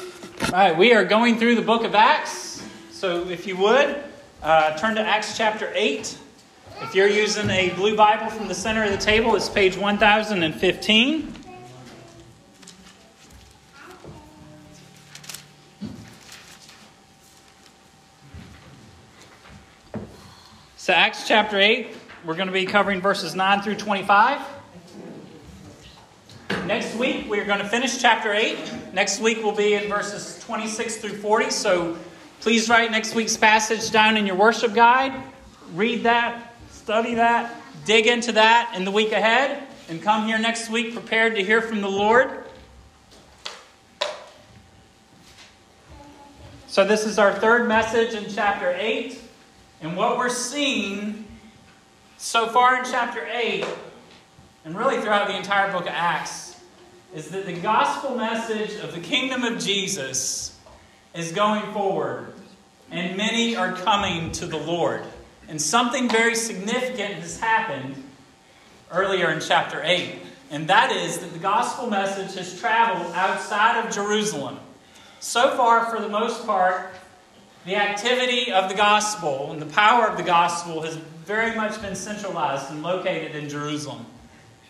All right, we are going through the book of Acts. So if you would, uh, turn to Acts chapter 8. If you're using a blue Bible from the center of the table, it's page 1015. So, Acts chapter 8, we're going to be covering verses 9 through 25. Next week, we're going to finish chapter 8. Next week, we'll be in verses 26 through 40. So please write next week's passage down in your worship guide. Read that, study that, dig into that in the week ahead, and come here next week prepared to hear from the Lord. So, this is our third message in chapter 8. And what we're seeing so far in chapter 8, and really throughout the entire book of Acts, is that the gospel message of the kingdom of Jesus is going forward, and many are coming to the Lord. And something very significant has happened earlier in chapter 8, and that is that the gospel message has traveled outside of Jerusalem. So far, for the most part, the activity of the gospel and the power of the gospel has very much been centralized and located in Jerusalem.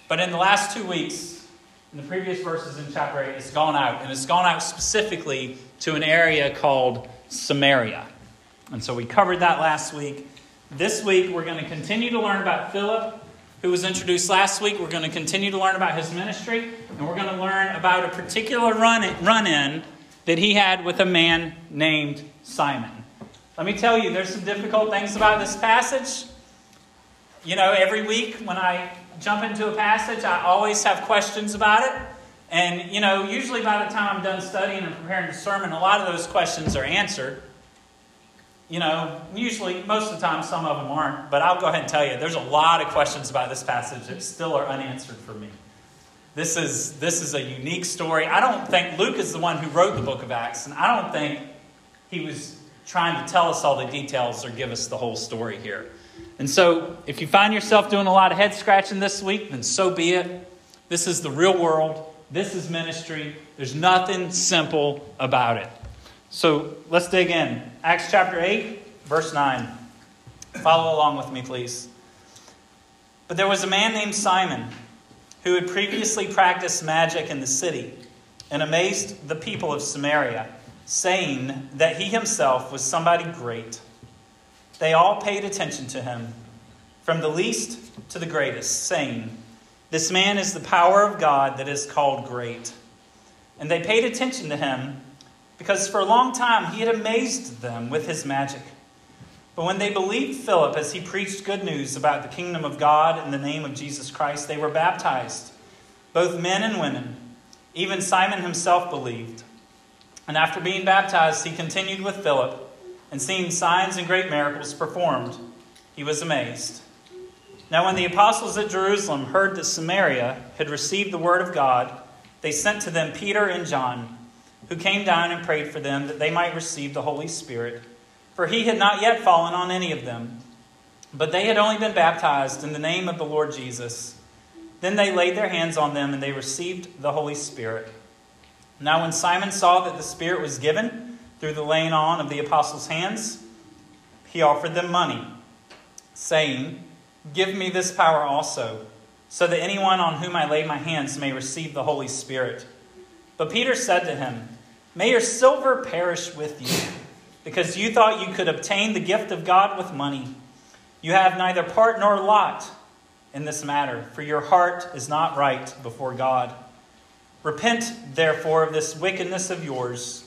But in the last two weeks, in the previous verses in chapter 8, it's gone out, and it's gone out specifically to an area called Samaria. And so we covered that last week. This week, we're going to continue to learn about Philip, who was introduced last week. We're going to continue to learn about his ministry, and we're going to learn about a particular run in that he had with a man named Simon. Let me tell you, there's some difficult things about this passage. You know, every week when I jump into a passage, I always have questions about it. And, you know, usually by the time I'm done studying and preparing the sermon, a lot of those questions are answered. You know, usually, most of the time, some of them aren't. But I'll go ahead and tell you, there's a lot of questions about this passage that still are unanswered for me. This is, this is a unique story. I don't think Luke is the one who wrote the book of Acts, and I don't think he was trying to tell us all the details or give us the whole story here. And so, if you find yourself doing a lot of head scratching this week, then so be it. This is the real world. This is ministry. There's nothing simple about it. So, let's dig in. Acts chapter 8, verse 9. Follow along with me, please. But there was a man named Simon who had previously practiced magic in the city and amazed the people of Samaria, saying that he himself was somebody great. They all paid attention to him, from the least to the greatest, saying, This man is the power of God that is called great. And they paid attention to him because for a long time he had amazed them with his magic. But when they believed Philip as he preached good news about the kingdom of God in the name of Jesus Christ, they were baptized, both men and women. Even Simon himself believed. And after being baptized, he continued with Philip and seeing signs and great miracles performed, he was amazed. Now, when the apostles at Jerusalem heard that Samaria had received the word of God, they sent to them Peter and John, who came down and prayed for them that they might receive the Holy Spirit. For he had not yet fallen on any of them, but they had only been baptized in the name of the Lord Jesus. Then they laid their hands on them and they received the Holy Spirit. Now, when Simon saw that the Spirit was given, through the laying on of the apostles' hands, he offered them money, saying, Give me this power also, so that anyone on whom I lay my hands may receive the Holy Spirit. But Peter said to him, May your silver perish with you, because you thought you could obtain the gift of God with money. You have neither part nor lot in this matter, for your heart is not right before God. Repent, therefore, of this wickedness of yours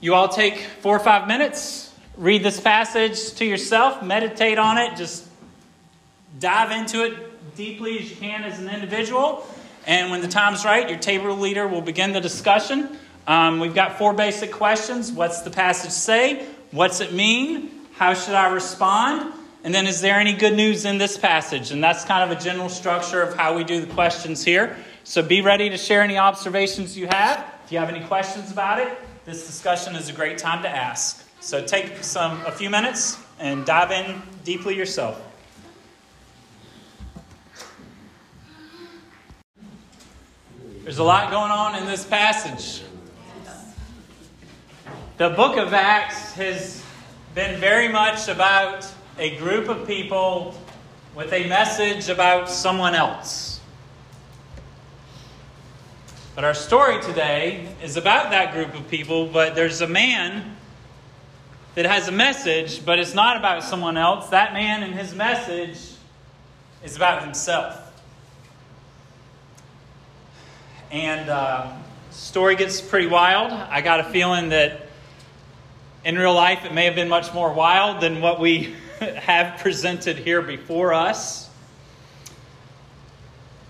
You all take four or five minutes, read this passage to yourself, meditate on it, just dive into it deeply as you can as an individual. And when the time's right, your table leader will begin the discussion. Um, we've got four basic questions What's the passage say? What's it mean? How should I respond? And then, is there any good news in this passage? And that's kind of a general structure of how we do the questions here. So be ready to share any observations you have. If you have any questions about it, this discussion is a great time to ask. So take some a few minutes and dive in deeply yourself. There's a lot going on in this passage. The book of Acts has been very much about a group of people with a message about someone else. But our story today is about that group of people, but there's a man that has a message, but it's not about someone else. That man and his message is about himself. And uh, story gets pretty wild. I got a feeling that in real life it may have been much more wild than what we have presented here before us.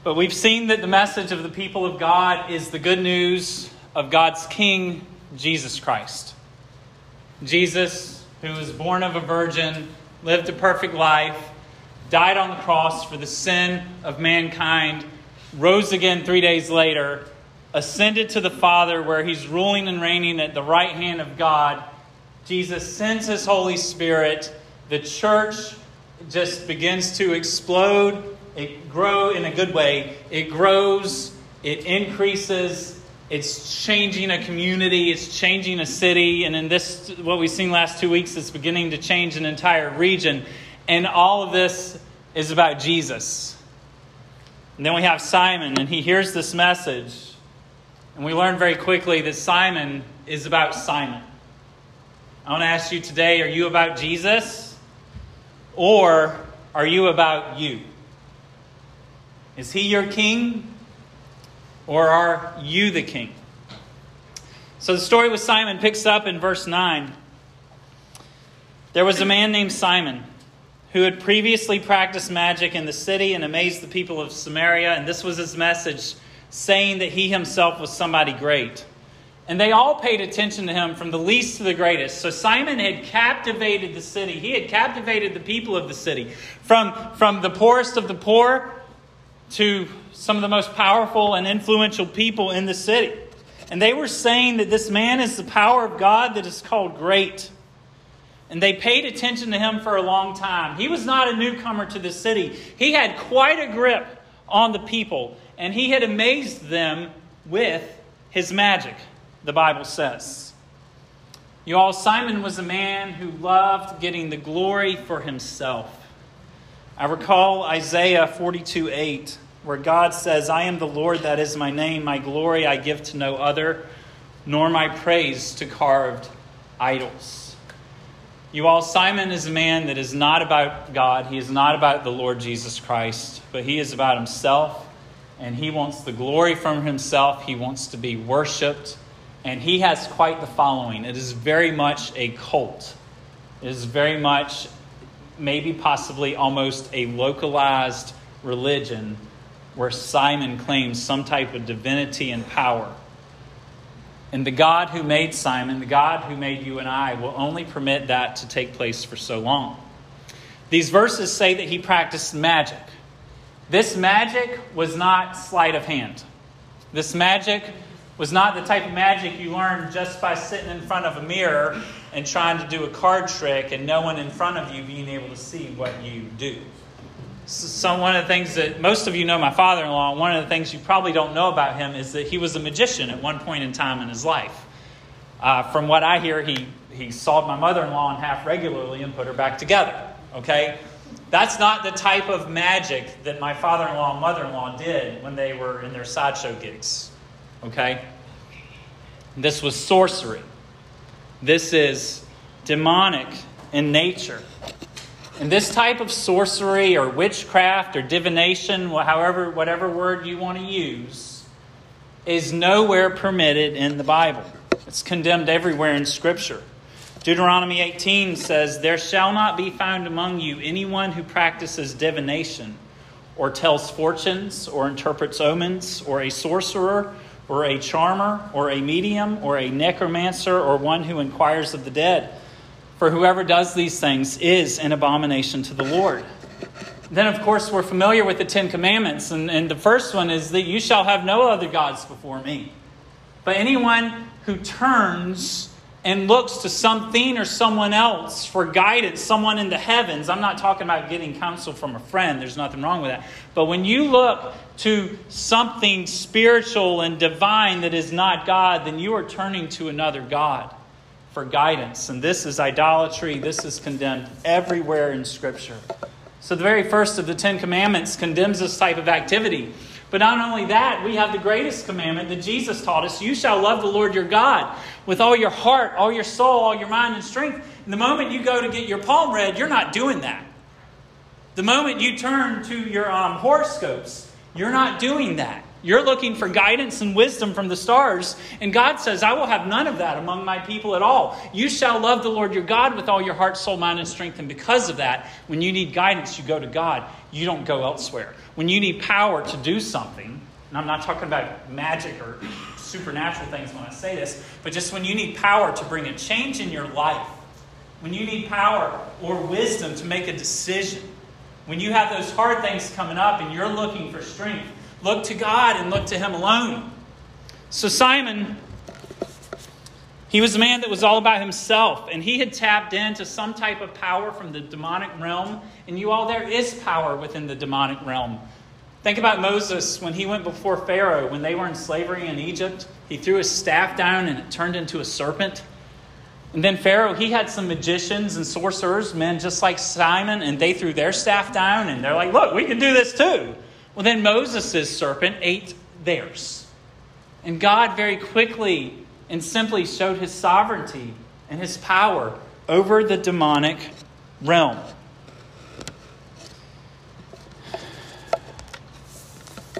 But we've seen that the message of the people of God is the good news of God's King, Jesus Christ. Jesus, who was born of a virgin, lived a perfect life, died on the cross for the sin of mankind, rose again three days later, ascended to the Father, where he's ruling and reigning at the right hand of God. Jesus sends his Holy Spirit the church just begins to explode. It grow in a good way. It grows. It increases. It's changing a community. It's changing a city. And in this, what we've seen last two weeks, it's beginning to change an entire region. And all of this is about Jesus. And then we have Simon, and he hears this message. And we learn very quickly that Simon is about Simon. I want to ask you today are you about Jesus? Or are you about you? Is he your king? Or are you the king? So the story with Simon picks up in verse 9. There was a man named Simon who had previously practiced magic in the city and amazed the people of Samaria, and this was his message, saying that he himself was somebody great. And they all paid attention to him from the least to the greatest. So Simon had captivated the city. He had captivated the people of the city. From, from the poorest of the poor to some of the most powerful and influential people in the city. And they were saying that this man is the power of God that is called great. And they paid attention to him for a long time. He was not a newcomer to the city, he had quite a grip on the people, and he had amazed them with his magic the Bible says. You all, Simon was a man who loved getting the glory for himself. I recall Isaiah 42 8, where God says, I am the Lord, that is my name. My glory I give to no other, nor my praise to carved idols. You all, Simon is a man that is not about God. He is not about the Lord Jesus Christ, but he is about himself, and he wants the glory from himself. He wants to be worshiped and he has quite the following. It is very much a cult. It is very much, maybe possibly almost a localized religion where Simon claims some type of divinity and power. And the God who made Simon, the God who made you and I, will only permit that to take place for so long. These verses say that he practiced magic. This magic was not sleight of hand. This magic was not the type of magic you learn just by sitting in front of a mirror and trying to do a card trick and no one in front of you being able to see what you do. So, one of the things that most of you know my father in law, one of the things you probably don't know about him is that he was a magician at one point in time in his life. Uh, from what I hear, he, he sawed my mother in law in half regularly and put her back together. Okay? That's not the type of magic that my father in law and mother in law did when they were in their sideshow gigs. Okay? This was sorcery. This is demonic in nature. And this type of sorcery or witchcraft or divination, however, whatever word you want to use, is nowhere permitted in the Bible. It's condemned everywhere in Scripture. Deuteronomy 18 says, There shall not be found among you anyone who practices divination, or tells fortunes, or interprets omens, or a sorcerer, or a charmer, or a medium, or a necromancer, or one who inquires of the dead. For whoever does these things is an abomination to the Lord. Then, of course, we're familiar with the Ten Commandments, and, and the first one is that you shall have no other gods before me. But anyone who turns and looks to something or someone else for guidance, someone in the heavens. I'm not talking about getting counsel from a friend, there's nothing wrong with that. But when you look to something spiritual and divine that is not God, then you are turning to another God for guidance. And this is idolatry, this is condemned everywhere in Scripture. So the very first of the Ten Commandments condemns this type of activity. But not only that, we have the greatest commandment that Jesus taught us you shall love the Lord your God with all your heart, all your soul, all your mind and strength. And the moment you go to get your palm read, you're not doing that. The moment you turn to your um, horoscopes, you're not doing that. You're looking for guidance and wisdom from the stars. And God says, I will have none of that among my people at all. You shall love the Lord your God with all your heart, soul, mind, and strength. And because of that, when you need guidance, you go to God. You don't go elsewhere. When you need power to do something, and I'm not talking about magic or supernatural things when I say this, but just when you need power to bring a change in your life, when you need power or wisdom to make a decision, when you have those hard things coming up and you're looking for strength, Look to God and look to Him alone. So, Simon, he was a man that was all about himself, and he had tapped into some type of power from the demonic realm. And you all, there is power within the demonic realm. Think about Moses when he went before Pharaoh, when they were in slavery in Egypt. He threw his staff down and it turned into a serpent. And then Pharaoh, he had some magicians and sorcerers, men just like Simon, and they threw their staff down and they're like, look, we can do this too. Well, then Moses' serpent ate theirs. And God very quickly and simply showed his sovereignty and his power over the demonic realm.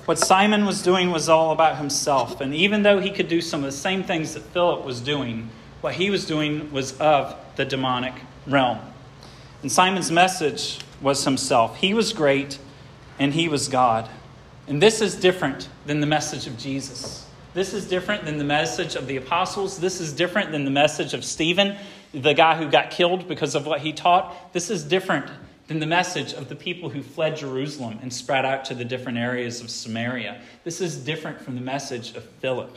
What Simon was doing was all about himself. And even though he could do some of the same things that Philip was doing, what he was doing was of the demonic realm. And Simon's message was himself. He was great and he was God. And this is different than the message of Jesus. This is different than the message of the apostles. This is different than the message of Stephen, the guy who got killed because of what he taught. This is different than the message of the people who fled Jerusalem and spread out to the different areas of Samaria. This is different from the message of Philip.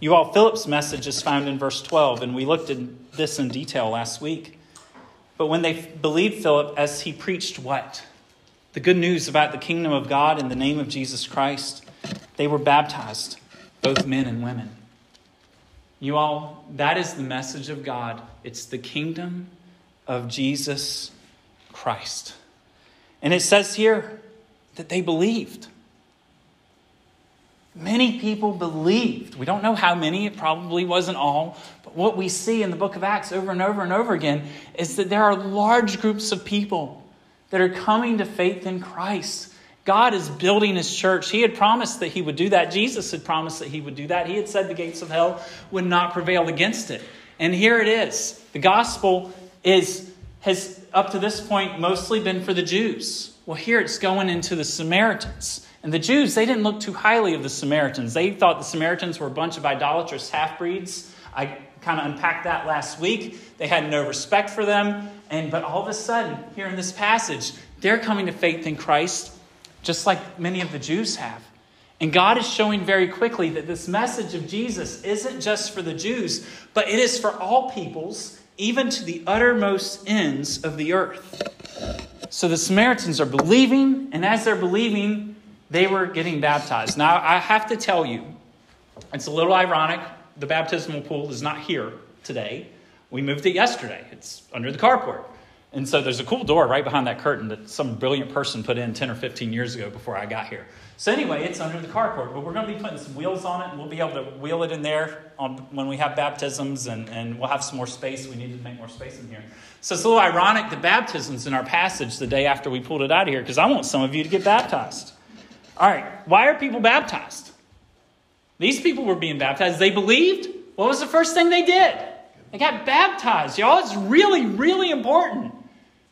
You all, Philip's message is found in verse 12, and we looked at this in detail last week. But when they believed Philip as he preached what? The good news about the kingdom of God in the name of Jesus Christ, they were baptized, both men and women. You all, that is the message of God. It's the kingdom of Jesus Christ. And it says here that they believed. Many people believed. We don't know how many, it probably wasn't all. But what we see in the book of Acts over and over and over again is that there are large groups of people that are coming to faith in Christ. God is building his church. He had promised that he would do that. Jesus had promised that he would do that. He had said the gates of hell would not prevail against it. And here it is. The gospel is has up to this point mostly been for the Jews. Well, here it's going into the Samaritans. And the Jews, they didn't look too highly of the Samaritans. They thought the Samaritans were a bunch of idolatrous half breeds. I kind of unpacked that last week. They had no respect for them. And but all of a sudden, here in this passage, they're coming to faith in Christ, just like many of the Jews have. And God is showing very quickly that this message of Jesus isn't just for the Jews, but it is for all peoples, even to the uttermost ends of the earth. So the Samaritans are believing, and as they're believing, they were getting baptized. Now, I have to tell you, it's a little ironic. The baptismal pool is not here today. We moved it yesterday. It's under the carport. And so there's a cool door right behind that curtain that some brilliant person put in 10 or 15 years ago before I got here. So anyway, it's under the carport, but we're going to be putting some wheels on it, and we'll be able to wheel it in there on, when we have baptisms, and, and we'll have some more space. We need to make more space in here. So it's a little ironic the baptisms in our passage the day after we pulled it out of here, because I want some of you to get baptized. All right, why are people baptized? These people were being baptized. They believed. What was the first thing they did? They got baptized. Y'all, it's really, really important.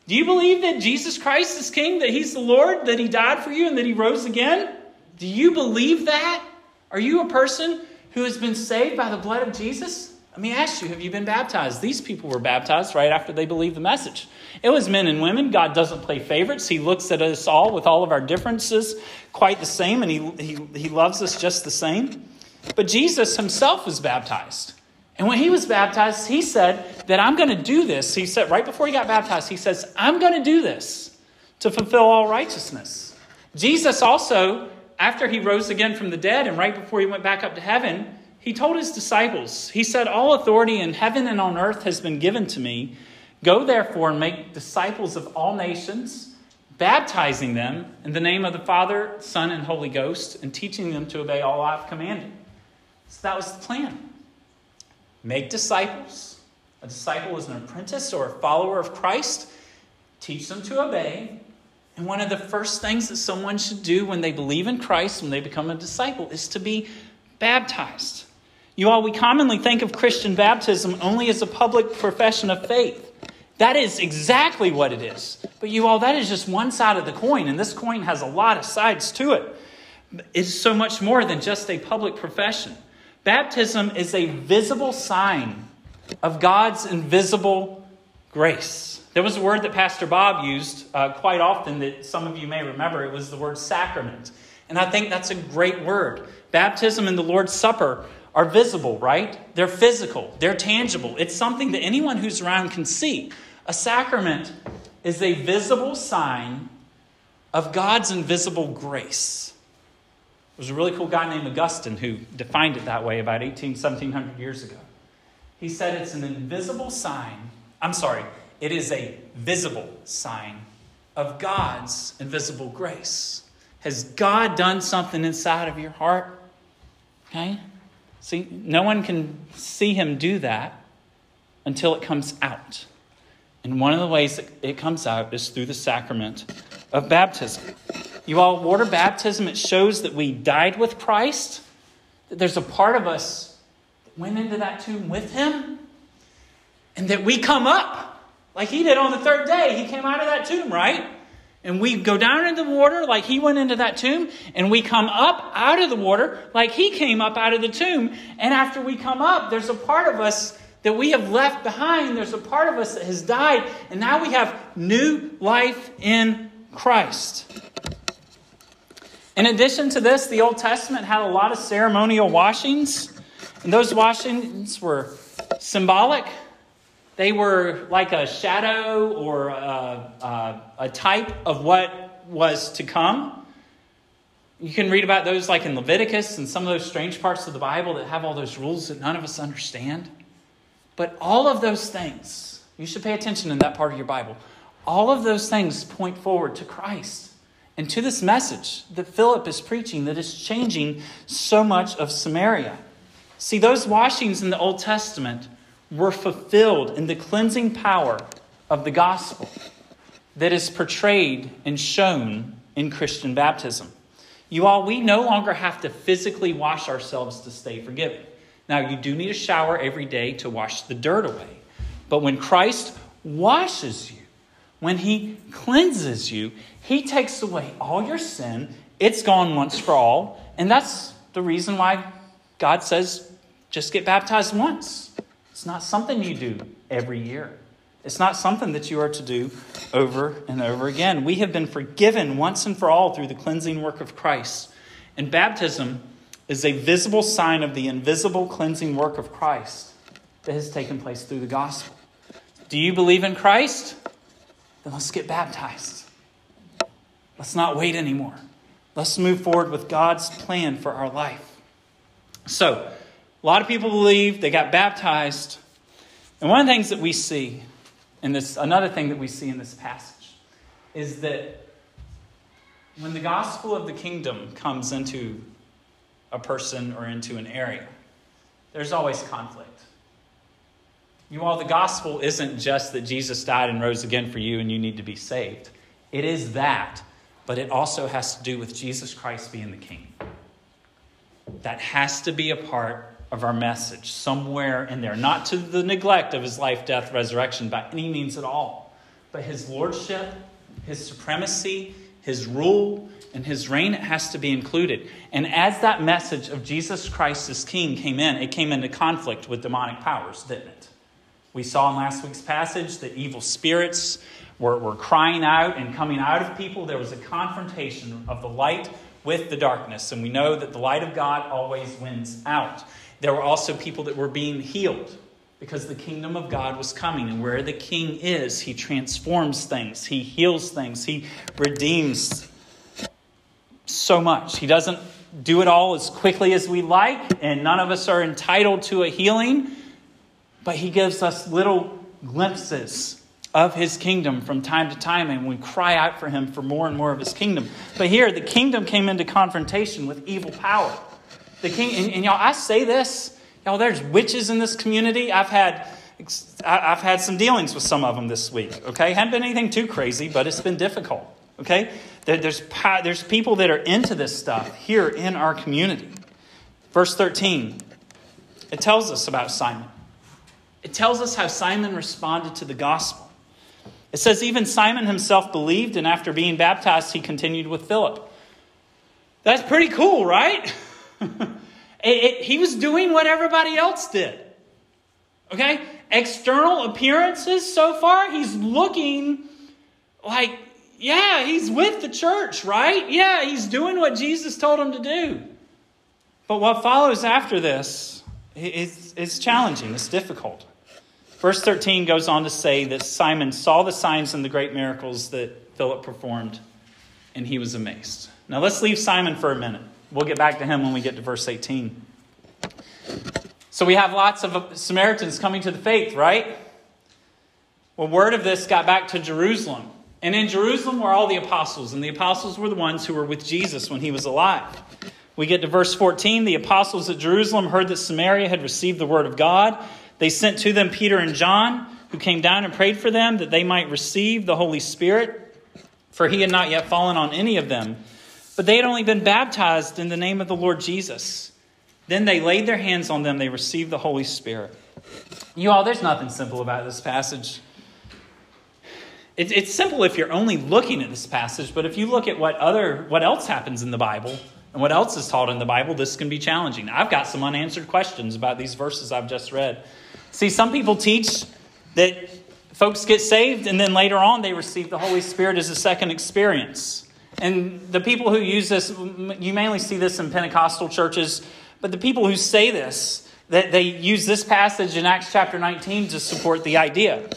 Do you believe that Jesus Christ is King, that He's the Lord, that He died for you, and that He rose again? Do you believe that? Are you a person who has been saved by the blood of Jesus? Let me ask you, have you been baptized? These people were baptized right after they believed the message. It was men and women. God doesn't play favorites. He looks at us all with all of our differences quite the same, and He, he, he loves us just the same. But Jesus himself was baptized. And when he was baptized, he said that I'm going to do this. He said, right before he got baptized, he says, I'm going to do this to fulfill all righteousness. Jesus also, after he rose again from the dead and right before he went back up to heaven, he told his disciples, He said, All authority in heaven and on earth has been given to me. Go therefore and make disciples of all nations, baptizing them in the name of the Father, Son, and Holy Ghost, and teaching them to obey all I've commanded. So that was the plan. Make disciples. A disciple is an apprentice or a follower of Christ. Teach them to obey. And one of the first things that someone should do when they believe in Christ, when they become a disciple, is to be baptized. You all, we commonly think of Christian baptism only as a public profession of faith. That is exactly what it is. But you all, that is just one side of the coin, and this coin has a lot of sides to it. It's so much more than just a public profession. Baptism is a visible sign of God's invisible grace. There was a word that Pastor Bob used uh, quite often that some of you may remember. It was the word sacrament. And I think that's a great word. Baptism and the Lord's Supper are visible, right? They're physical, they're tangible. It's something that anyone who's around can see. A sacrament is a visible sign of God's invisible grace. There was a really cool guy named Augustine who defined it that way about 18, 1700 years ago. He said it's an invisible sign. I'm sorry, it is a visible sign of God's invisible grace. Has God done something inside of your heart? Okay? See, no one can see him do that until it comes out. And one of the ways that it comes out is through the sacrament of baptism. You all, water baptism, it shows that we died with Christ, that there's a part of us that went into that tomb with him, and that we come up like he did on the third day. He came out of that tomb, right? And we go down into the water like he went into that tomb, and we come up out of the water like he came up out of the tomb. And after we come up, there's a part of us that we have left behind. There's a part of us that has died, and now we have new life in Christ. In addition to this, the Old Testament had a lot of ceremonial washings, and those washings were symbolic. They were like a shadow or a, a, a, type of what was to come. You can read about those like in Leviticus and some of those strange parts of the Bible that have all those rules that none of us understand. But all of those things, you should pay attention in that part of your Bible. All of those things point forward to Christ and to this message that Philip is preaching that is changing so much of Samaria. See, those washings in the Old Testament were fulfilled in the cleansing power of the gospel that is portrayed and shown in Christian baptism. You all, we no longer have to physically wash ourselves to stay forgiven. Now, you do need a shower every day to wash the dirt away. But when Christ washes you, when he cleanses you, he takes away all your sin. It's gone once for all. And that's the reason why God says just get baptized once. It's not something you do every year. It's not something that you are to do over and over again. We have been forgiven once and for all through the cleansing work of Christ. And baptism is a visible sign of the invisible cleansing work of Christ that has taken place through the gospel. Do you believe in Christ? Then let's get baptized. Let's not wait anymore. Let's move forward with God's plan for our life. So, a lot of people believe they got baptized. And one of the things that we see in this, another thing that we see in this passage, is that when the gospel of the kingdom comes into a person or into an area, there's always conflict. You all, the gospel isn't just that Jesus died and rose again for you and you need to be saved. It is that, but it also has to do with Jesus Christ being the King. That has to be a part of our message somewhere in there. Not to the neglect of his life, death, resurrection by any means at all, but his lordship, his supremacy, his rule, and his reign, has to be included. And as that message of Jesus Christ as king came in, it came into conflict with demonic powers, didn't it? We saw in last week's passage that evil spirits were, were crying out and coming out of people. There was a confrontation of the light with the darkness. And we know that the light of God always wins out. There were also people that were being healed because the kingdom of God was coming. And where the king is, he transforms things, he heals things, he redeems so much. He doesn't do it all as quickly as we like, and none of us are entitled to a healing, but he gives us little glimpses of his kingdom from time to time, and we cry out for him for more and more of his kingdom. But here, the kingdom came into confrontation with evil power. The king, and, and y'all, I say this, y'all, there's witches in this community. I've had, I've had some dealings with some of them this week. Okay, hadn't been anything too crazy, but it's been difficult. Okay, there's there's people that are into this stuff here in our community. Verse thirteen, it tells us about Simon. It tells us how Simon responded to the gospel. It says, even Simon himself believed, and after being baptized, he continued with Philip. That's pretty cool, right? it, it, he was doing what everybody else did. Okay? External appearances so far, he's looking like, yeah, he's with the church, right? Yeah, he's doing what Jesus told him to do. But what follows after this is, is challenging, it's difficult. Verse 13 goes on to say that Simon saw the signs and the great miracles that Philip performed, and he was amazed. Now let's leave Simon for a minute. We'll get back to him when we get to verse 18. So we have lots of Samaritans coming to the faith, right? Well, word of this got back to Jerusalem. And in Jerusalem were all the apostles, and the apostles were the ones who were with Jesus when he was alive. We get to verse 14. The apostles at Jerusalem heard that Samaria had received the word of God they sent to them Peter and John, who came down and prayed for them that they might receive the Holy Spirit, for he had not yet fallen on any of them. But they had only been baptized in the name of the Lord Jesus. Then they laid their hands on them, they received the Holy Spirit. You all, there's nothing simple about this passage. it's simple if you're only looking at this passage, but if you look at what other what else happens in the Bible and what else is taught in the Bible, this can be challenging. I've got some unanswered questions about these verses I've just read. See, some people teach that folks get saved and then later on they receive the Holy Spirit as a second experience. And the people who use this, you mainly see this in Pentecostal churches, but the people who say this, that they use this passage in Acts chapter 19 to support the idea.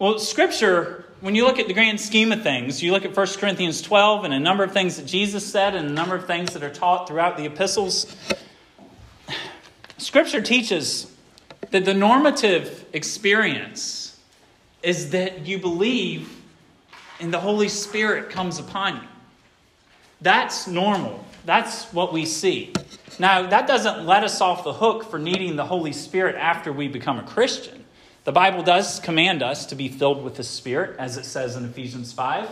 Well, Scripture, when you look at the grand scheme of things, you look at 1 Corinthians 12 and a number of things that Jesus said and a number of things that are taught throughout the epistles. Scripture teaches that the normative experience is that you believe and the Holy Spirit comes upon you. That's normal. That's what we see. Now, that doesn't let us off the hook for needing the Holy Spirit after we become a Christian. The Bible does command us to be filled with the Spirit, as it says in Ephesians 5.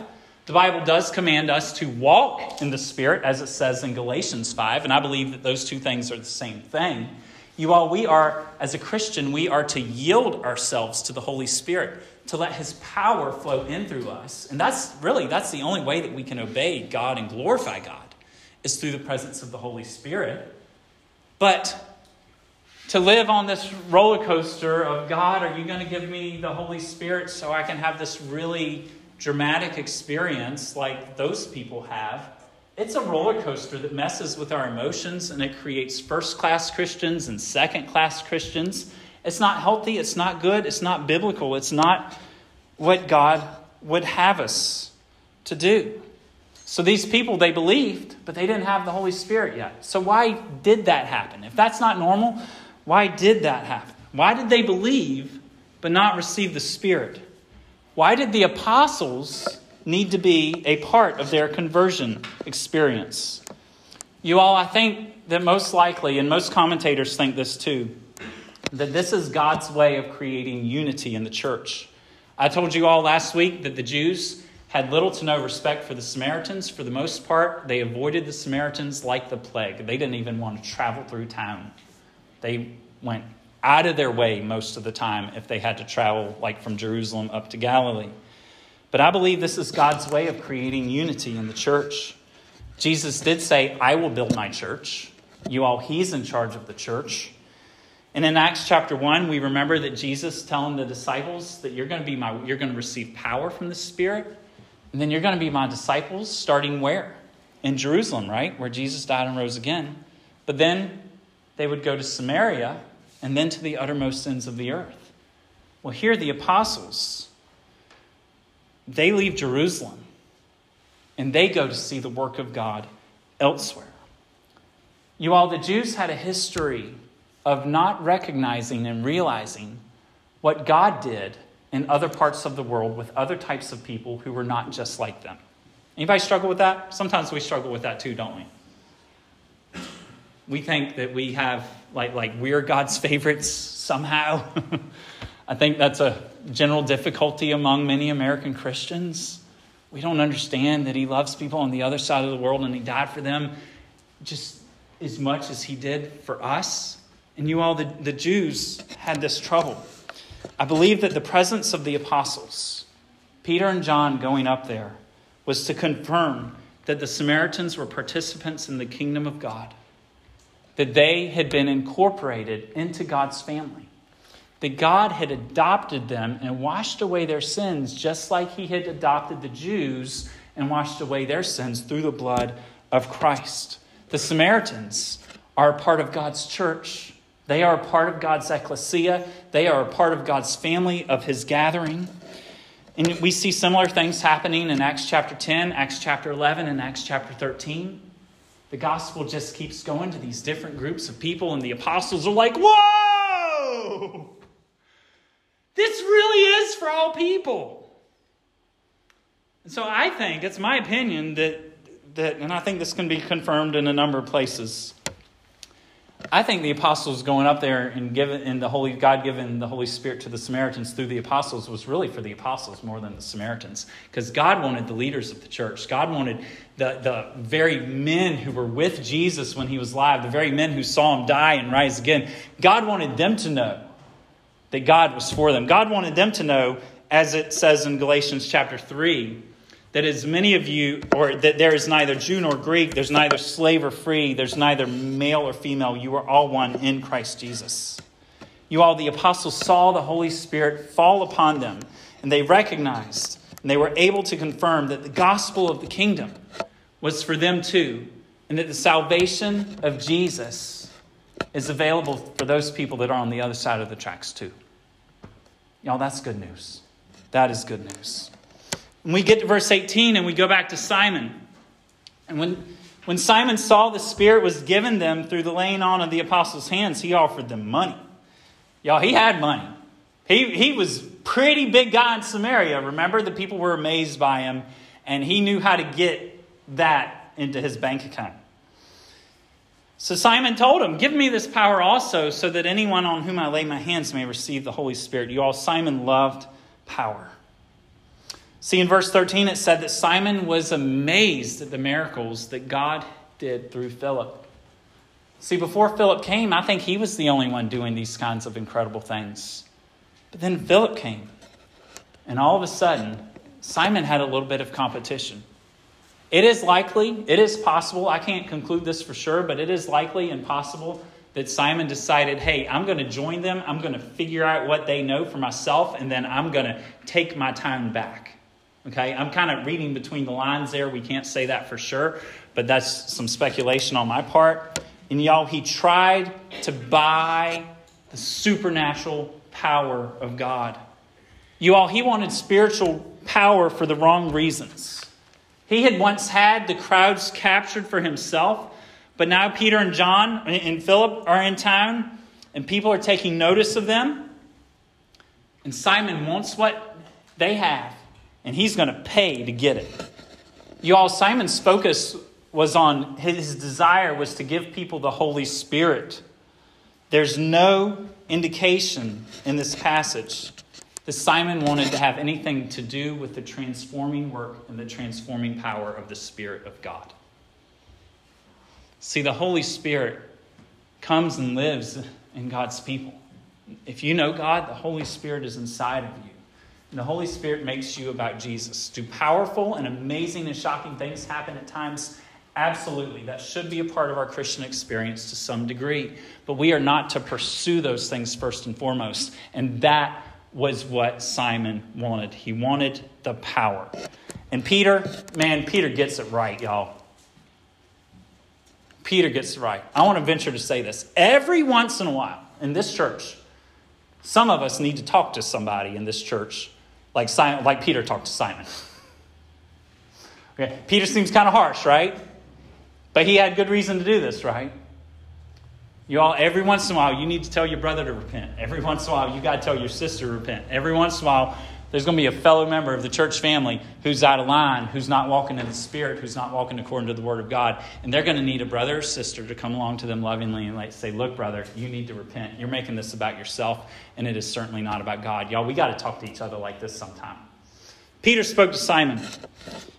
The Bible does command us to walk in the Spirit, as it says in Galatians 5, and I believe that those two things are the same thing. You all, we are, as a Christian, we are to yield ourselves to the Holy Spirit, to let His power flow in through us. And that's really, that's the only way that we can obey God and glorify God, is through the presence of the Holy Spirit. But to live on this roller coaster of God, are you going to give me the Holy Spirit so I can have this really dramatic experience like those people have? It's a roller coaster that messes with our emotions and it creates first class Christians and second class Christians. It's not healthy, it's not good, it's not biblical, it's not what God would have us to do. So these people, they believed, but they didn't have the Holy Spirit yet. So why did that happen? If that's not normal, why did that happen? Why did they believe but not receive the Spirit? Why did the apostles need to be a part of their conversion experience. You all, I think that most likely, and most commentators think this too, that this is God's way of creating unity in the church. I told you all last week that the Jews had little to no respect for the Samaritans. For the most part, they avoided the Samaritans like the plague. They didn't even want to travel through town. They went out of their way most of the time if they had to travel, like from Jerusalem up to Galilee. But I believe this is God's way of creating unity in the church. Jesus did say, I will build my church. You all, He's in charge of the church. And in Acts chapter 1, we remember that Jesus telling the disciples that you're going to be my you're going to receive power from the Spirit. And then you're going to be my disciples starting where? In Jerusalem, right? Where Jesus died and rose again. But then they would go to Samaria and then to the uttermost ends of the earth. Well, here the apostles, they leave Jerusalem and they go to see the work of God elsewhere. You all, the Jews had a history of not recognizing and realizing what God did in other parts of the world with other types of people who were not just like them. Anybody struggle with that? Sometimes we struggle with that too, don't we? We think that we have like like we're God's favorites somehow. I think that's a general difficulty among many American Christians. We don't understand that he loves people on the other side of the world and he died for them just as much as he did for us. And you all, the, the Jews, had this trouble. I believe that the presence of the apostles, Peter and John going up there, was to confirm that the Samaritans were participants in the kingdom of God, that they had been incorporated into God's family, that God had adopted them and washed away their sins just like He had adopted the Jews and washed away their sins through the blood of Christ. The Samaritans are a part of God's church. They are a part of God's ecclesia. They are a part of God's family, of his gathering. And we see similar things happening in Acts chapter 10, Acts chapter 11, and Acts chapter 13. The gospel just keeps going to these different groups of people, and the apostles are like, Whoa! This really is for all people. And so I think, it's my opinion, that, that and I think this can be confirmed in a number of places I think the apostles going up there and giving and the Holy God giving the Holy Spirit to the Samaritans through the apostles was really for the apostles more than the Samaritans. Because God wanted the leaders of the church. God wanted the, the very men who were with Jesus when he was alive, the very men who saw him die and rise again. God wanted them to know that God was for them. God wanted them to know, as it says in Galatians chapter 3, that as many of you, or that there is neither Jew nor Greek, there's neither slave or free, there's neither male or female, you are all one in Christ Jesus. You all, the apostles, saw the Holy Spirit fall upon them, and they recognized and they were able to confirm that the gospel of the kingdom was for them too, and that the salvation of Jesus is available for those people that are on the other side of the tracks too. Y'all, that's good news. That is good news. When we get to verse 18 and we go back to Simon, and when, when Simon saw the Spirit was given them through the laying on of the apostles' hands, he offered them money. Y'all, he had money. He, he was pretty big guy in Samaria. Remember, the people were amazed by him, and he knew how to get that into his bank account. So Simon told him, Give me this power also, so that anyone on whom I lay my hands may receive the Holy Spirit. You all, Simon loved power. See, in verse 13, it said that Simon was amazed at the miracles that God did through Philip. See, before Philip came, I think he was the only one doing these kinds of incredible things. But then Philip came, and all of a sudden, Simon had a little bit of competition. It is likely, it is possible, I can't conclude this for sure, but it is likely and possible that Simon decided, hey, I'm going to join them, I'm going to figure out what they know for myself, and then I'm going to take my time back. Okay, I'm kind of reading between the lines there. We can't say that for sure, but that's some speculation on my part. And y'all, he tried to buy the supernatural power of God. You all, he wanted spiritual power for the wrong reasons. He had once had the crowds captured for himself, but now Peter and John and Philip are in town, and people are taking notice of them. And Simon wants what they have and he's going to pay to get it. You all, Simon's focus was on his desire was to give people the Holy Spirit. There's no indication in this passage that Simon wanted to have anything to do with the transforming work and the transforming power of the Spirit of God. See, the Holy Spirit comes and lives in God's people. If you know God, the Holy Spirit is inside of you. and the Holy Spirit makes you about Jesus. Do powerful and amazing and shocking things happen at times? Absolutely. That should be a part of our Christian experience to some degree. But we are not to pursue those things first and foremost. And that was what Simon wanted. He wanted the power. And Peter, man, Peter gets it right, y'all. Peter gets it right. I want to venture to say this. Every once in a while in this church, some of us need to talk to somebody in this church like, Simon, like Peter talked to Simon. Okay. Peter seems kind of harsh, right? But he had good reason to do this, right? You all, every once in a while, you need to tell your brother to repent. Every once in a while, you got to tell your sister to repent. Every once in a while, there's going to be a fellow member of the church family who's out of line, who's not walking in the Spirit, who's not walking according to the Word of God. And they're going to need a brother or sister to come along to them lovingly and like say, Look, brother, you need to repent. You're making this about yourself, and it is certainly not about God. Y'all, we got to talk to each other like this sometime. Peter spoke to Simon.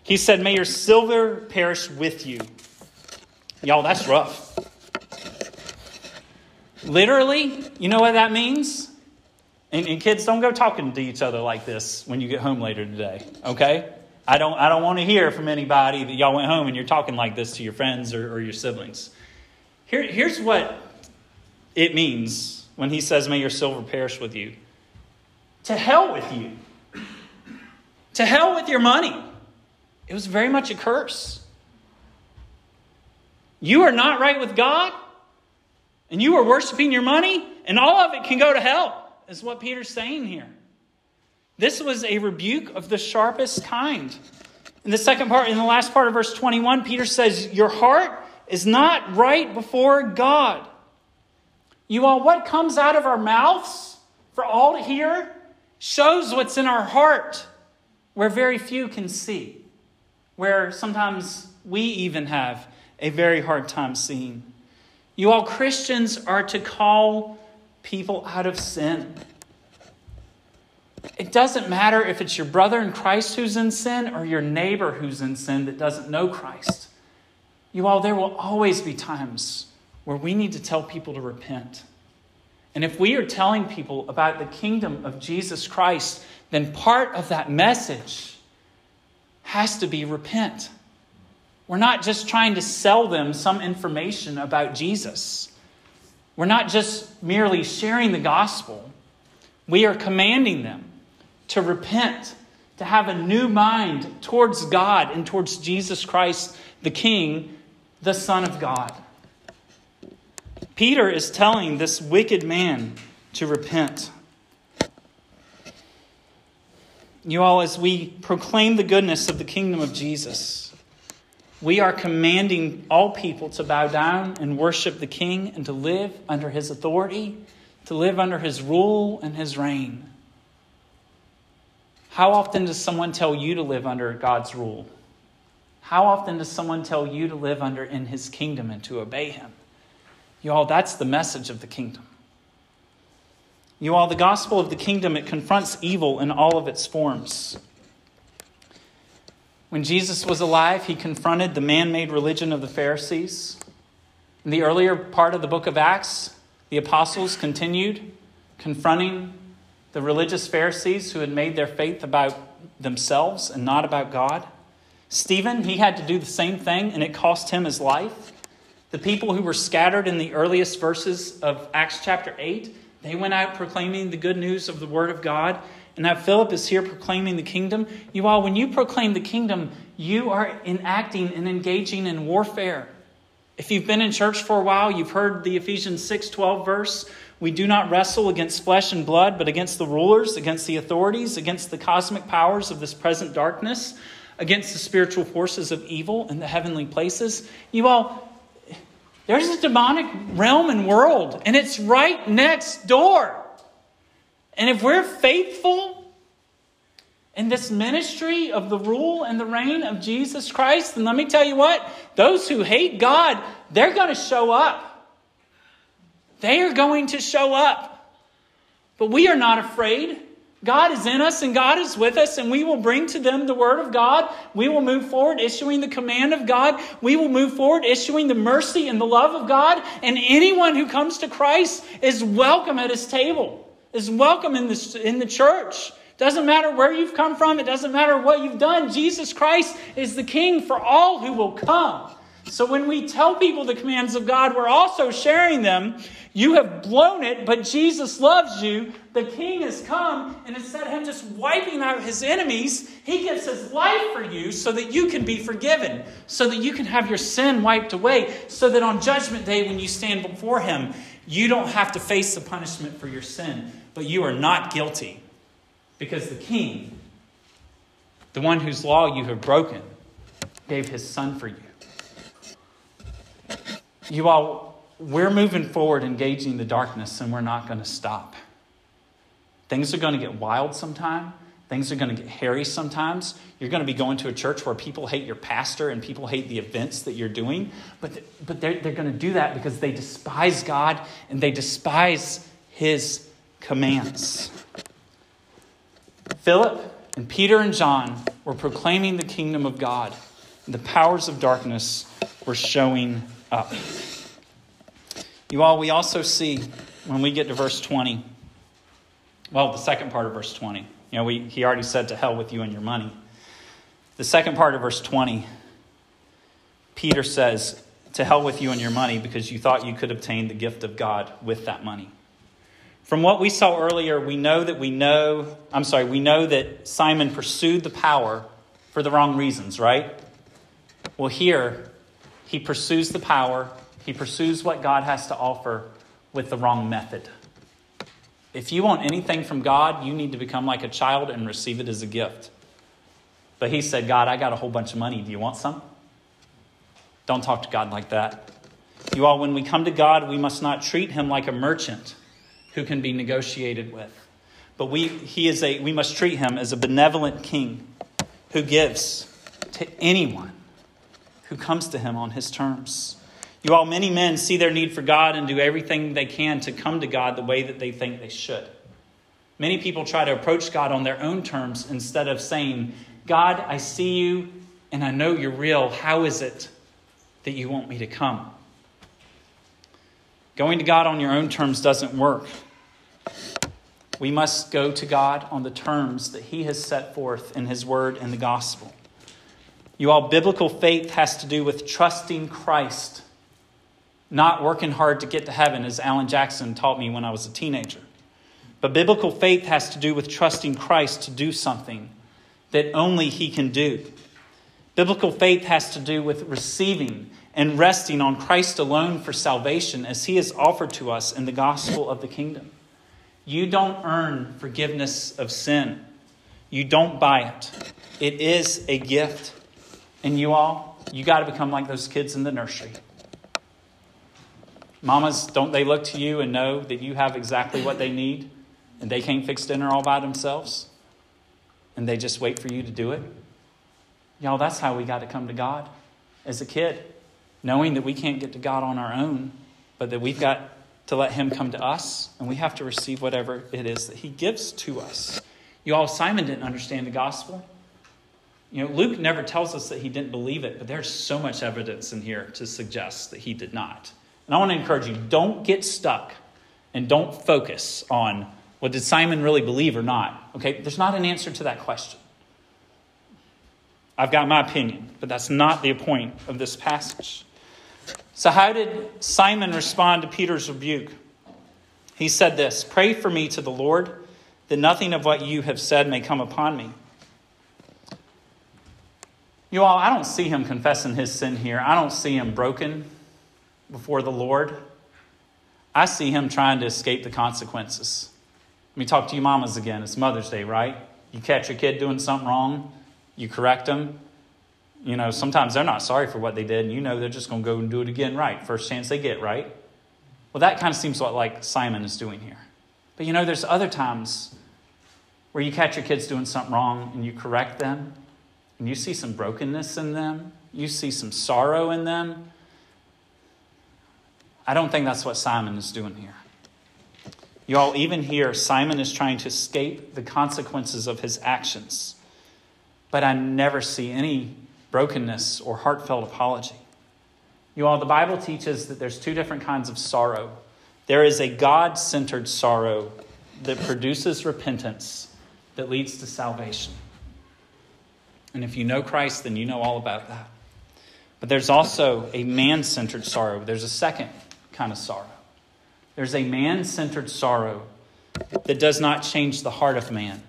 He said, May your silver perish with you. Y'all, that's rough. Literally, you know what that means? And, and, kids, don't go talking to each other like this when you get home later today, okay? I don't, I don't want to hear from anybody that y'all went home and you're talking like this to your friends or, or your siblings. Here, here's what it means when he says, May your silver perish with you. To hell with you. To hell with your money. It was very much a curse. You are not right with God, and you are worshiping your money, and all of it can go to hell, is what Peter's saying here. This was a rebuke of the sharpest kind. In the second part, in the last part of verse 21, Peter says, Your heart is not right before God. You all, what comes out of our mouths for all to hear shows what's in our heart, where very few can see, where sometimes we even have a very hard time seeing. You all Christians are to call people out of sin. It doesn't matter if it's your brother in Christ who's in sin or your neighbor who's in sin that doesn't know Christ. You all, there will always be times where we need to tell people to repent. And if we are telling people about the kingdom of Jesus Christ, then part of that message has to be repent. We're not just trying to sell them some information about Jesus. We're not just merely sharing the gospel. We are commanding them to repent, to have a new mind towards God and towards Jesus Christ, the King, the Son of God. Peter is telling this wicked man to repent. You all, as we proclaim the goodness of the kingdom of Jesus, we are commanding all people to bow down and worship the King and to live under his authority, to live under his rule and his reign. How often does someone tell you to live under God's rule? How often does someone tell you to live under in his kingdom and to obey him? You all, that's the message of the kingdom. You all, the gospel of the kingdom, it confronts evil in all of its forms. When Jesus was alive, he confronted the man made religion of the Pharisees. In the earlier part of the book of Acts, the apostles continued confronting the religious Pharisees who had made their faith about themselves and not about God. Stephen, he had to do the same thing, and it cost him his life. The people who were scattered in the earliest verses of Acts chapter 8, they went out proclaiming the good news of the Word of God and now Philip is here proclaiming the kingdom. You all, when you proclaim the kingdom, you are enacting and engaging in warfare. If you've been in church for a while, you've heard the Ephesians 6:12 verse. We do not wrestle against flesh and blood, but against the rulers, against the authorities, against the cosmic powers of this present darkness, against the spiritual forces of evil in the heavenly places. You all, there's a demonic realm and world, and it's right next door. And if we're faithful in this ministry of the rule and the reign of Jesus Christ, then let me tell you what those who hate God, they're going to show up. They are going to show up. But we are not afraid. God is in us and God is with us, and we will bring to them the word of God. We will move forward issuing the command of God. We will move forward issuing the mercy and the love of God. And anyone who comes to Christ is welcome at his table is welcome in the, in the church Doesn't matter where you've come from, it doesn't matter what you've done. Jesus Christ is the king for all who will come. So when we tell people the commands of God, we're also sharing them. You have blown it, but Jesus loves you. The king has come, and instead of him just wiping out his enemies, he gives his life for you so that you can be forgiven, so that you can have your sin wiped away, so that on judgment day, when you stand before him, you don't have to face the punishment for your sin, but you are not guilty because the king, the one whose law you have broken, gave his son for you. You all, we're moving forward, engaging the darkness, and we're not going to stop. Things are going to get wild sometime. Things are going to get hairy sometimes. You're going to be going to a church where people hate your pastor and people hate the events that you're doing. But, but they're, they're going to do that because they despise God and they despise His commands. Philip and Peter and John were proclaiming the kingdom of God, and the powers of darkness were showing up. You all, we also see when we get to verse 20, well, the second part of verse 20. You know, we, he already said, To hell with you and your money. The second part of verse 20, Peter says, To hell with you and your money because you thought you could obtain the gift of God with that money. From what we saw earlier, we know that we know, I'm sorry, we know that Simon pursued the power for the wrong reasons, right? Well, here, he pursues the power, he pursues what God has to offer with the wrong method. If you want anything from God, you need to become like a child and receive it as a gift. But he said, God, I got a whole bunch of money. Do you want some? Don't talk to God like that. You all, when we come to God, we must not treat him like a merchant who can be negotiated with. But we, he is a, we must treat him as a benevolent king who gives to anyone who comes to him on his terms. You all, many men see their need for God and do everything they can to come to God the way that they think they should. Many people try to approach God on their own terms instead of saying, God, I see you and I know you're real. How is it that you want me to come? Going to God on your own terms doesn't work. We must go to God on the terms that He has set forth in His Word and the gospel. You all, biblical faith has to do with trusting Christ, not working hard to get to heaven, as Alan Jackson taught me when I was a teenager. But biblical faith has to do with trusting Christ to do something that only He can do. Biblical faith has to do with receiving and resting on Christ alone for salvation as He has offered to us in the gospel of the kingdom. You don't earn forgiveness of sin, you don't buy it. It is a gift. And you all, you got to become like those kids in the nursery. Mamas, don't they look to you and know that you have exactly what they need and they can't fix dinner all by themselves? And they just wait for you to do it? Y'all, that's how we got to come to God as a kid, knowing that we can't get to God on our own, but that we've got to let Him come to us and we have to receive whatever it is that He gives to us. You all, Simon didn't understand the gospel. You know, Luke never tells us that he didn't believe it, but there's so much evidence in here to suggest that he did not. And I want to encourage you don't get stuck and don't focus on well, did Simon really believe or not? Okay, there's not an answer to that question. I've got my opinion, but that's not the point of this passage. So, how did Simon respond to Peter's rebuke? He said this Pray for me to the Lord, that nothing of what you have said may come upon me. You all, I don't see him confessing his sin here. I don't see him broken before the Lord. I see him trying to escape the consequences. Let me talk to you mamas again. It's Mother's Day, right? You catch your kid doing something wrong, you correct them. You know, sometimes they're not sorry for what they did, and you know they're just going to go and do it again right, first chance they get, right? Well, that kind of seems what like Simon is doing here. But you know, there's other times where you catch your kids doing something wrong and you correct them, and you see some brokenness in them, you see some sorrow in them, I don't think that's what Simon is doing here. You all, even here, Simon is trying to escape the consequences of his actions. But I never see any brokenness or heartfelt apology. You all, the Bible teaches that there's two different kinds of sorrow. There is a God centered sorrow that produces repentance, that leads to salvation. And if you know Christ, then you know all about that. But there's also a man centered sorrow. There's a second kind of sorrow. There's a man centered sorrow that does not change the heart of man,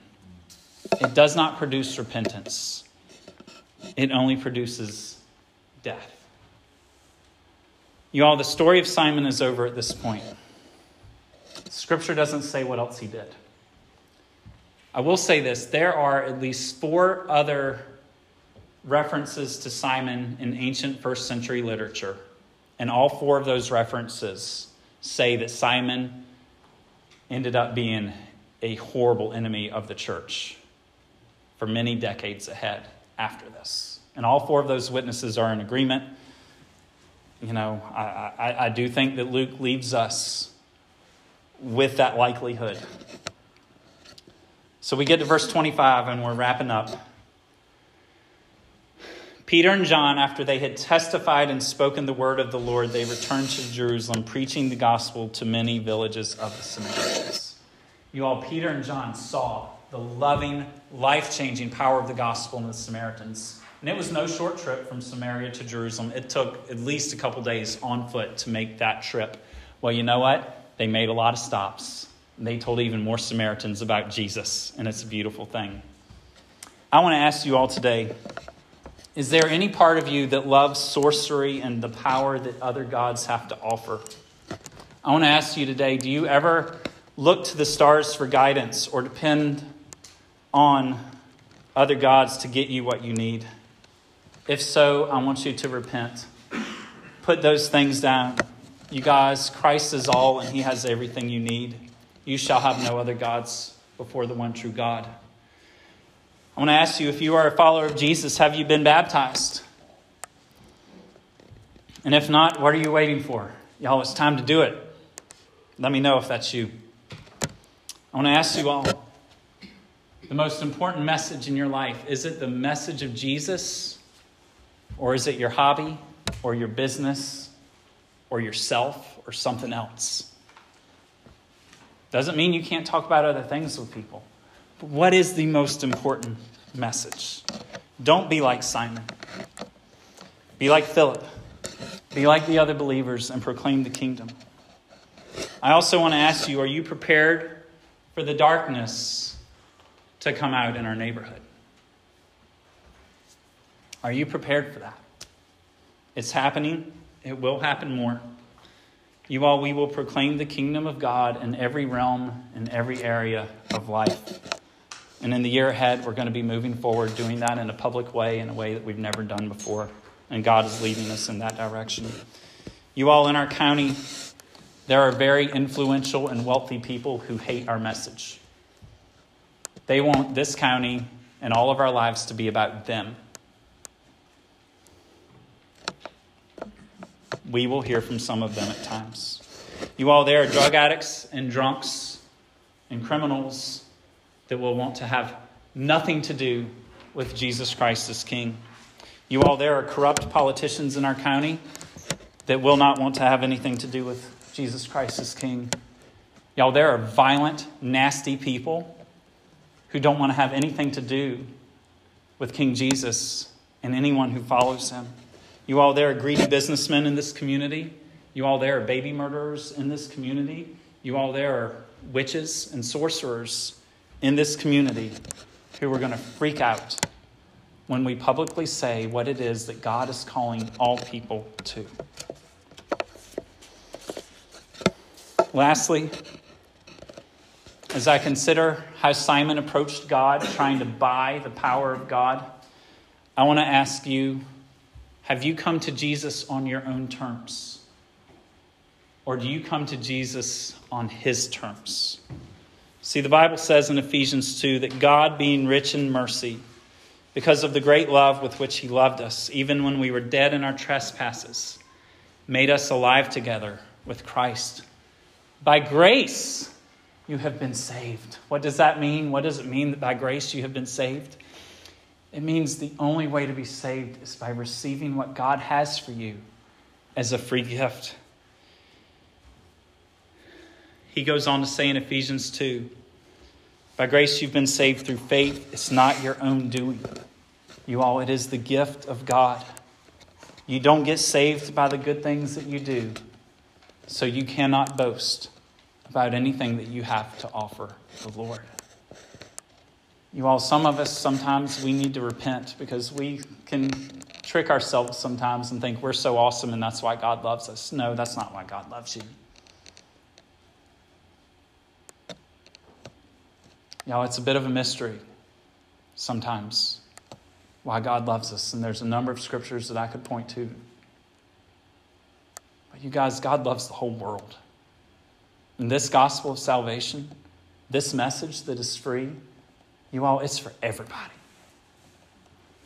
it does not produce repentance, it only produces death. You all, the story of Simon is over at this point. Scripture doesn't say what else he did. I will say this there are at least four other references to Simon in ancient first century literature, and all four of those references say that Simon ended up being a horrible enemy of the church for many decades ahead after this. And all four of those witnesses are in agreement. You know, I, I, I do think that Luke leaves us with that likelihood. So we get to verse 25 and we're wrapping up. Peter and John, after they had testified and spoken the word of the Lord, they returned to Jerusalem, preaching the gospel to many villages of the Samaritans. You all, Peter and John saw the loving, life changing power of the gospel in the Samaritans. And it was no short trip from Samaria to Jerusalem. It took at least a couple days on foot to make that trip. Well, you know what? They made a lot of stops. They told even more Samaritans about Jesus, and it's a beautiful thing. I want to ask you all today is there any part of you that loves sorcery and the power that other gods have to offer? I want to ask you today do you ever look to the stars for guidance or depend on other gods to get you what you need? If so, I want you to repent. Put those things down. You guys, Christ is all and he has everything you need. You shall have no other gods before the one true God. I want to ask you if you are a follower of Jesus, have you been baptized? And if not, what are you waiting for? Y'all, it's time to do it. Let me know if that's you. I want to ask you all the most important message in your life is it the message of Jesus, or is it your hobby, or your business, or yourself, or something else? Doesn't mean you can't talk about other things with people. What is the most important message? Don't be like Simon. Be like Philip. Be like the other believers and proclaim the kingdom. I also want to ask you are you prepared for the darkness to come out in our neighborhood? Are you prepared for that? It's happening, it will happen more. You all, we will proclaim the kingdom of God in every realm, in every area of life. And in the year ahead, we're going to be moving forward, doing that in a public way, in a way that we've never done before. And God is leading us in that direction. You all in our county, there are very influential and wealthy people who hate our message. They want this county and all of our lives to be about them. We will hear from some of them at times. You all, there are drug addicts and drunks and criminals that will want to have nothing to do with Jesus Christ as King. You all, there are corrupt politicians in our county that will not want to have anything to do with Jesus Christ as King. Y'all, there are violent, nasty people who don't want to have anything to do with King Jesus and anyone who follows him. You all, there are greedy businessmen in this community. You all, there are baby murderers in this community. You all, there are witches and sorcerers in this community who are going to freak out when we publicly say what it is that God is calling all people to. Lastly, as I consider how Simon approached God, trying to buy the power of God, I want to ask you have you come to Jesus on your own terms? Or do you come to Jesus on his terms? See, the Bible says in Ephesians 2 that God, being rich in mercy, because of the great love with which He loved us, even when we were dead in our trespasses, made us alive together with Christ. By grace, you have been saved. What does that mean? What does it mean that by grace you have been saved? It means the only way to be saved is by receiving what God has for you as a free gift. He goes on to say in Ephesians 2 By grace, you've been saved through faith. It's not your own doing. You all, it is the gift of God. You don't get saved by the good things that you do, so you cannot boast about anything that you have to offer the Lord. You all, some of us, sometimes we need to repent because we can trick ourselves sometimes and think we're so awesome and that's why God loves us. No, that's not why God loves you. Y'all, it's a bit of a mystery sometimes why God loves us, and there's a number of scriptures that I could point to. But you guys, God loves the whole world. And this gospel of salvation, this message that is free, you all, it's for everybody.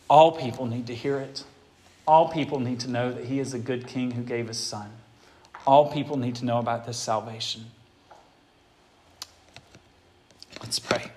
All people need to hear it. All people need to know that He is a good King who gave His Son. All people need to know about this salvation. Let's pray.